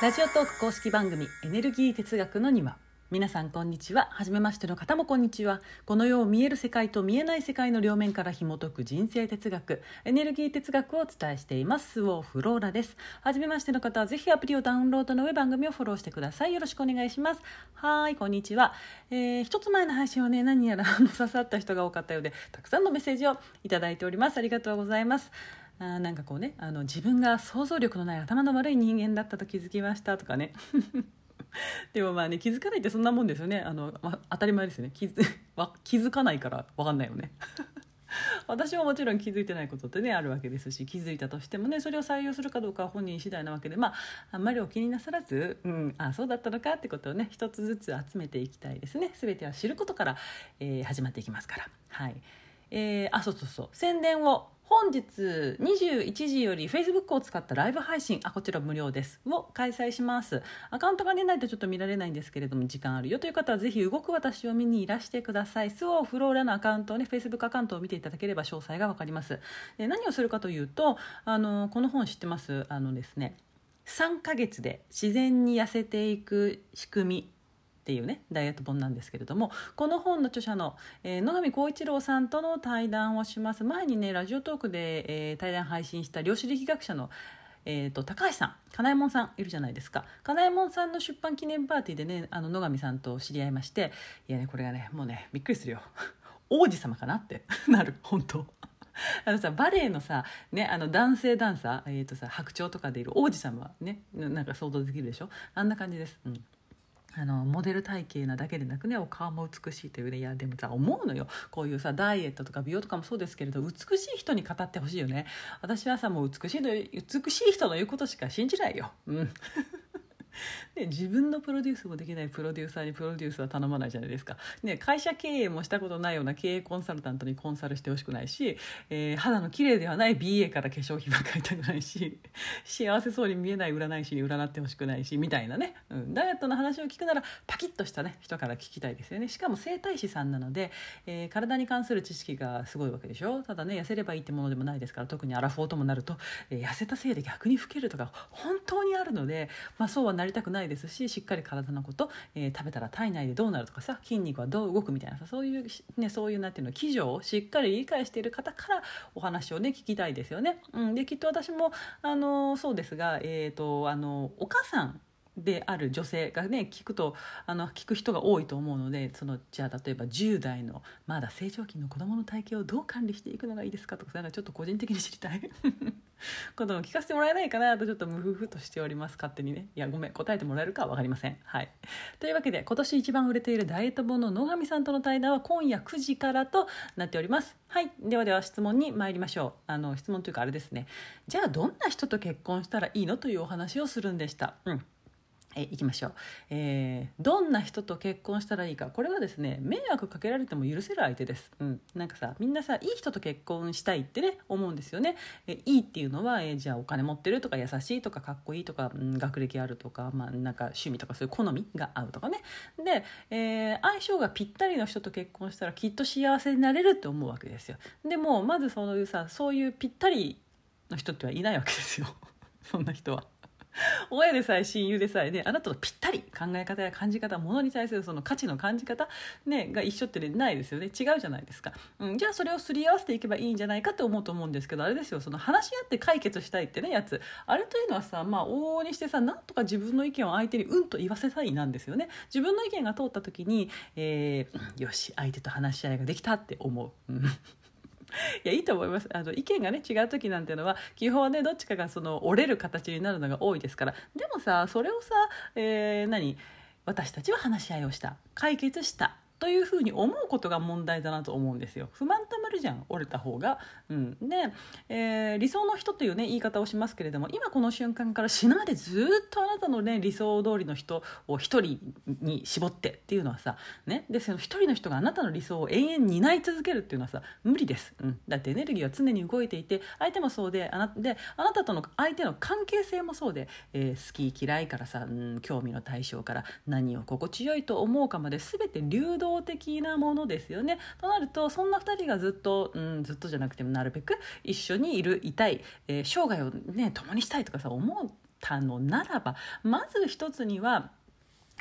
ラジオトーク公式番組エネルギー哲学の庭。皆さんこんにちは。初めましての方もこんにちは。この世を見える世界と見えない世界の両面から紐解く人生哲学エネルギー哲学をお伝えしています。スオフローラです。初めましての方はぜひアプリをダウンロードの上番組をフォローしてください。よろしくお願いします。はいこんにちは、えー、一つ前の配信はね何やら刺さった人が多かったようでたくさんのメッセージをいただいております。ありがとうございます。あなんかこうねあの自分が想像力のない頭の悪い人間だったと気づきましたとかね。でもまあね気づかないってそんなもんですよね。あの、ま当たり前ですよね。気づ 気づかないから分かんないよね。私ももちろん気づいてないことってねあるわけですし気づいたとしてもねそれを採用するかどうかは本人次第なわけでまああんまりお気になさらず、うん、あそうだったのかってことをね一つずつ集めていきたいですね。全ては知ることから、えー、始まっていきますから。はい。えー、あそうそうそう。宣伝を本日21時より Facebook を使ったライブ配信あこちら無料です。を開催します。アカウントが出ないとちょっと見られないんですけれども時間あるよという方はぜひ動く私を見にいらしてください。スオーフローラのアカウントをね Facebook アカウントを見ていただければ詳細が分かります。で何をするかというとあのこの本知ってます？あのですね3ヶ月で自然に痩せていく仕組み。っていうねダイエット本なんですけれどもこの本の著者の、えー、野上浩一郎さんとの対談をします前にねラジオトークで、えー、対談配信した量子力学者のえーと、高橋さん金右衛門さんいるじゃないですか。金右衛門さんの出版記念パーティーでねあの野上さんと知り合いましていやねこれがねもうねびっくりするよ。王子様かなって なる本当。あのさバレエのさ、ね、あの男性ダンサー、えーとさ白鳥とかでいる王子様ねなんか想像できるでしょ？あんな感じです。うん。あのモデル体型なだけでなくねお顔も美しいというね。いやでもさ思うのよ。こういうさダイエットとか美容とかもそうですけれど美しい人に語ってほしいよね。私はさもう美しいの美しい人の言うことしか信じないよ。うん。ね、自分のプロデュースもできないプロデューサーにプロデュースは頼まないじゃないですか、ね、会社経営もしたことないような経営コンサルタントにコンサルしてほしくないし、えー、肌の綺麗ではない BA から化粧品は買いたくないし 幸せそうに見えない占い師に占ってほしくないしみたいなね、うん、ダイエットの話を聞くならパキッとした、ね、人から聞きたいですよね。しかも整体師さんなので、えー、体に関する知識がすごいわけでしょ。ただね痩せればいいってものでもないですから特にアラフォーともなると、えー、痩せたせいで逆に老けるとか本当にあるので、まあ、そうはなりたくないですししっかり体のこと、えー、食べたら体内でどうなるとかさ筋肉はどう動くみたいなさそういう、ね、そういうなんていうの基準をしっかり理解している方からお話をね聞きたいですよね。うん、できっと私もあのそうですが、えーと、あのお母さんである女性がね聞くとあの聞く人が多いと思うのでそのじゃあ例えば10代のまだ成長期の子どもの体型をどう管理していくのがいいですかとかなんかちょっと個人的に知りたい ことも聞かせてもらえないかなとちょっとムフフとしております。勝手にね。いやごめん。答えてもらえるかは分かりません。はい。というわけで今年一番売れているダイエット本の野上さんとの対談は今夜9時からとなっております。はい。ではでは質問に参りましょう。あの質問というかあれですね。じゃあどんな人と結婚したらいいのというお話をするんでした。うん。えいきましょう、えー、どんな人と結婚したらいいか。これはですね迷惑かけられても許せる相手です、うん、なんかさみんなさいい人と結婚したいってね思うんですよね、えいいっていうのは、えー、じゃあお金持ってるとか優しいとかかっこいいとか、うん、学歴あるとか、まあ、なんか趣味とかそういう好みが合うとかね。で、えー、相性がぴったりの人と結婚したらきっと幸せになれるって思うわけですよ。でもまずそういうさそういうぴったりの人ってはいないわけですよ。そんな人は。親でさえ親友でさえねあなたとぴったり考え方や感じ方ものに対するその価値の感じ方、ね、が一緒ってねないですよね。違うじゃないですか、うん、じゃあそれをすり合わせていけばいいんじゃないかって思うと思うんですけどあれですよ。その話し合って解決したいってねやつ。あれというのはさまあ往々にしてさなんとか自分の意見を相手にうんと言わせたいなんですよね。自分の意見が通った時に、えー、よし相手と話し合いができたって思う。いやいいと思います。あの意見がね違う時なんてのは基本はねどっちかがその折れる形になるのが多いですから。でもさそれをさ、えー、何？私たちは話し合いをした。解決した。というふうに思うことが問題だなと思うんですよ。不満たまるじゃん折れた方が。うん、で、えー、理想の人というね言い方をしますけれども今この瞬間から死ぬまでずっとあなたのね理想通りの人を一人に絞ってっていうのはさ、ね、でその一人の人があなたの理想を永遠に担い続けるっていうのはさ無理です。うん、だってエネルギーは常に動いていて相手もそうであなであなたとの相手の関係性もそうで、えー、好き嫌いからさ、うん、興味の対象から何を心地よいと思うかまで全て流動動的なものですよね。となるとそんな2人がずっと、うん、ずっとじゃなくてもなるべく一緒にいるいたい、えー、生涯をね共にしたいとかさ思ったのならばまず一つには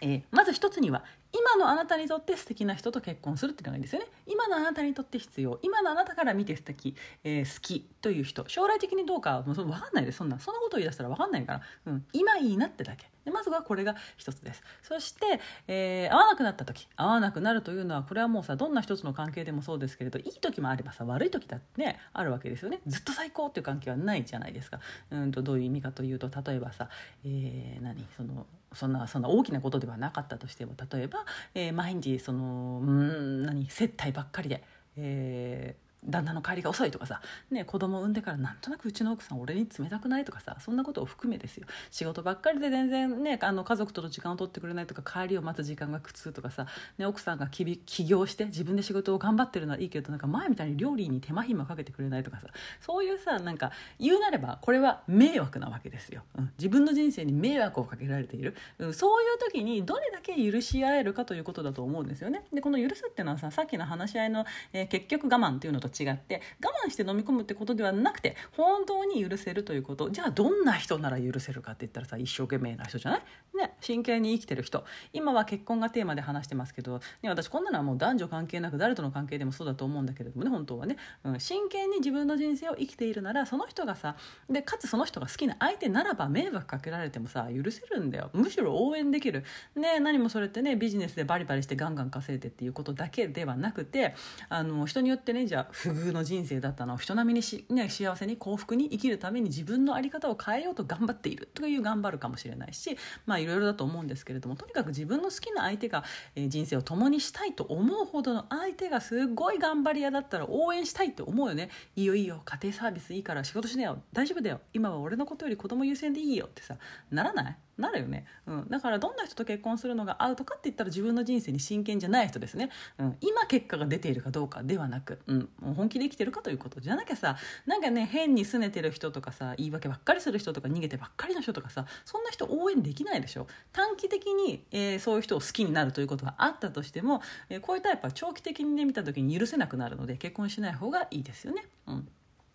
えー、まず一つには今のあなたにとって素敵な人と結婚するっていうのがいいですよね。今のあなたにとって必要。今のあなたから見て素敵、えー、好きという人。将来的にどうかもう分かんないです。そんなそんなことを言い出したら分かんないから、うん、今いいなってだけ。でまずはこれが一つです。そして、えー、合わなくなった時。合わなくなるというのはこれはもうさどんな一つの関係でもそうですけれどいい時もあればさ悪い時だってねあるわけですよね。ずっと最高っていう関係はないじゃないですか。うんとどういう意味かというと例えばさ、えー、何？そのそんなそんな大きなことではなかったとしても例えば、えー、毎日そのうん何接待ばっかりで、えー、旦那の帰りが遅いとかさ、ね、子供産んでからなんとなくうちの奥さん俺に冷たくないとかさそんなことを含めですよ。仕事ばっかりで全然ねあの家族との時間を取ってくれないとか帰りを待つ時間が苦痛とかさ、ね、奥さんが起業して自分で仕事を頑張ってるのはいいけどなんか前みたいに料理に手間暇かけてくれないとかさそういうさなんか言うなればこれは迷惑なわけですよ、うん、自分の人生に迷惑をかけられている、うん、そういう時にどれだけ許し合えるかということだと思うんですよね。でこの許すっていうのはささっきの話し合いの、えー、結局我慢っていうのと違って我慢して飲み込むってことではなくて本当に許せるということ。じゃあどんな人なら許せるかって言ったらさ一生懸命な人じゃない？ね真剣に生きてる人。今は結婚がテーマで話してますけど、ね、私こんなのはもう男女関係なく誰との関係でもそうだと思うんだけれどもね本当はね、うん、真剣に自分の人生を生きているならその人がさでかつその人が好きな相手ならば迷惑かけられてもさ許せるんだよ。むしろ応援できる。ね何もそれってねビジネスでバリバリしてガンガン稼いでっていうことだけではなくてあの人によってねじゃあ不遇の人生だったの。を人並みにし、ね、幸せに幸福に生きるために自分の在り方を変えようと頑張っているという頑張るかもしれないしまあろいろだと思うんですけれどもとにかく自分の好きな相手が、え、人生を共にしたいと思うほどの相手がすごい頑張り屋だったら応援したいって思うよね。いいよいいよ家庭サービスいいから仕事しなよ。大丈夫だよ。今は俺のことより子供優先でいいよってさならない？なるよね、うん、だからどんな人と結婚するのがアウトかって言ったら自分の人生に真剣じゃない人ですね、うん、今結果が出ているかどうかではなく、うん、本気で生きてるかということじゃなきゃさなんかね変に拗ねてる人とかさ言い訳ばっかりする人とか逃げてばっかりの人とかさそんな人応援できないでしょ。短期的に、えー、そういう人を好きになるということがあったとしても、えー、こういうタイプは長期的にね見た時に許せなくなるので結婚しない方がいいですよね。うん。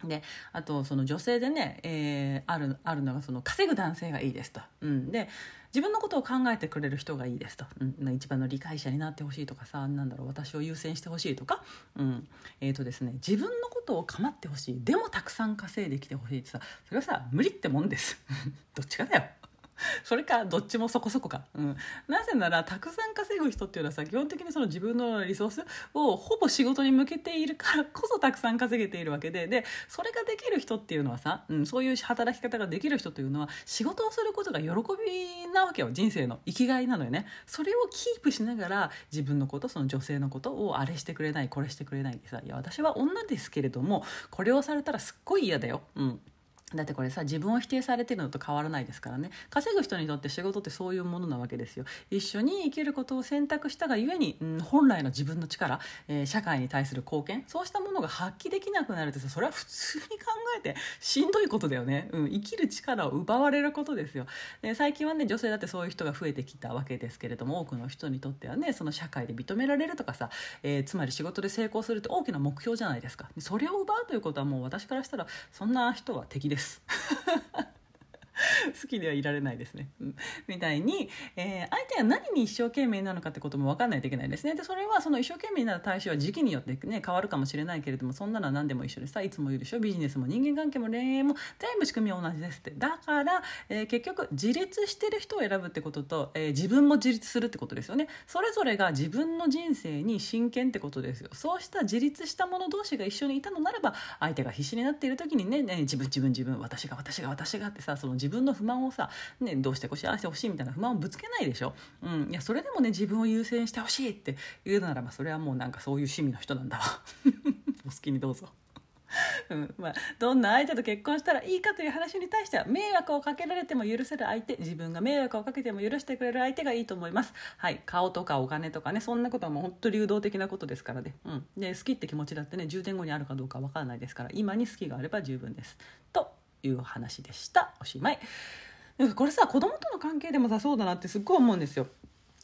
であとその女性でね、えー、あるあるのがその稼ぐ男性がいいですと。うん、で自分のことを考えてくれる人がいいですと、うん、一番の理解者になってほしいとかさなんだろう私を優先してほしいとか、うん。えーとですね、自分のことを構ってほしい。でもたくさん稼いできてほしいってさそれはさ無理ってもんです。どっちかだよ。それかどっちもそこそこか、うん、なぜならたくさん稼ぐ人っていうのはさ基本的にその自分のリソースをほぼ仕事に向けているからこそたくさん稼げているわけで。でそれができる人っていうのはさ、うん、そういう働き方ができる人というのは仕事をすることが喜びなわけよ。人生の生きがいなのよね。それをキープしながら自分のことその女性のことをあれしてくれないこれしてくれないってさいや私は女ですけれどもこれをされたらすっごい嫌だよ、うん、だってこれさ自分を否定されてるのと変わらないですからね。稼ぐ人にとって仕事ってそういうものなわけですよ。一緒に生きることを選択したがゆえに、うん、本来の自分の力、えー、社会に対する貢献そうしたものが発揮できなくなるってさそれは普通に考えてしんどいことだよね、うん、生きる力を奪われることですよ。で最近はね女性だってそういう人が増えてきたわけですけれども多くの人にとってはねその社会で認められるとかさ、えー、つまり仕事で成功するって大きな目標じゃないですか。それを奪うということはもう私からしたらそんな人は敵です。好きではいられないですね。みたいに、えー、相手が何に一生懸命なのかってことも分かんないといけないですね。でそれはその一生懸命になる対象は時期によって、ね、変わるかもしれないけれどもそんなのは何でも一緒でさいつも言うでしょ？ビジネスも人間関係も恋愛も全部仕組みは同じですってだから、えー、結局自立してる人を選ぶってことと、えー、自分も自立するってことですよね。それぞれが自分の人生に真剣ってことですよ。そうした自立した者同士が一緒にいたのならば相手が必死になっている時にねね自分自分自分私が私が私がってさその自分の不満をさ、ね、どうしてこう幸せほしいみたいな不満をぶつけないでしょ、うん、いやそれでもね自分を優先してほしいって言うならばそれはもうなんかそういう趣味の人なんだわ。お好きにどうぞ。うん。まあ、どんな相手と結婚したらいいかという話に対しては迷惑をかけられても許せる相手自分が迷惑をかけても許してくれる相手がいいと思います、はい、顔とかお金とかねそんなことはもう本当流動的なことですからね、うん、で好きって気持ちだってね10年後にあるかどうか分からないですから今に好きがあれば十分です。と。いう話でした。おしまい。これさ子供との関係でもさそうだなってすっごい思うんですよ。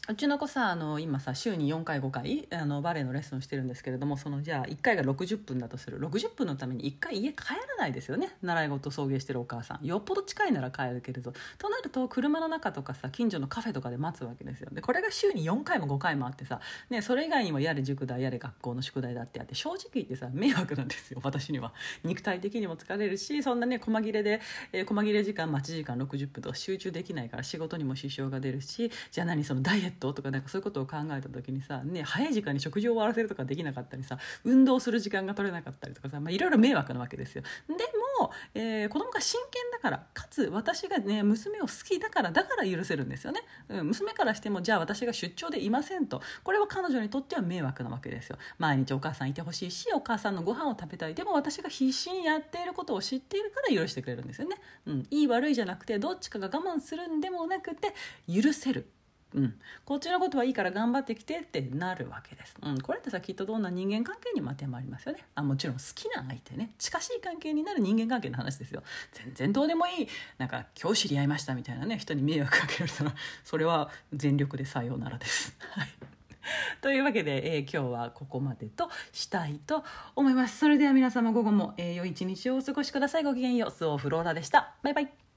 うちの子さあの今さ週に4回5回あのバレエのレッスンをしてるんですけれどもそのじゃあ1回が60分だとする。60分のために1回家帰らないですよね。習い事送迎してるお母さん。よっぽど近いなら帰るけれど。となると車の中とかさ近所のカフェとかで待つわけですよ。でこれが週に4回も5回もあってさ、ね、それ以外にもやれ塾代やれ学校の宿題だってあって正直言ってさ迷惑なんですよ。私には。肉体的にも疲れるしそんなね細切れで、えー、細切れ時間待ち時間60分とか集中できないから仕事にも支障が出るしじゃあ何そのダイエットトとかなんかそういうことを考えた時にさ、ね、早い時間に食事を終わらせるとかできなかったりさ運動する時間が取れなかったりとかさ、まあ、いろいろ迷惑なわけですよ。でも、えー、子供が真剣だからかつ私がね娘を好きだからだから許せるんですよね、うん、娘からしてもじゃあ私が出張でいませんと。これは彼女にとっては迷惑なわけですよ。毎日お母さんいてほしいしお母さんのご飯を食べたい。でも私が必死にやっていることを知っているから許してくれるんですよね、うん、いい悪いじゃなくてどっちかが我慢するんでもなくて許せる。うん、こっちのことはいいから頑張ってきてってなるわけです、うん、これってさきっとどんな人間関係にも当てはまりますよね。あもちろん好きな相手ね。近しい関係になる人間関係の話ですよ。全然どうでもいい。なんか今日知り合いましたみたいなね人に迷惑かける人はそれは全力でさようならです。はい。というわけで、えー、今日はここまでとしたいと思います。それでは皆様午後も、えー、良い一日をお過ごしください。ごきげんよう。スオフローラでした。バイバイ。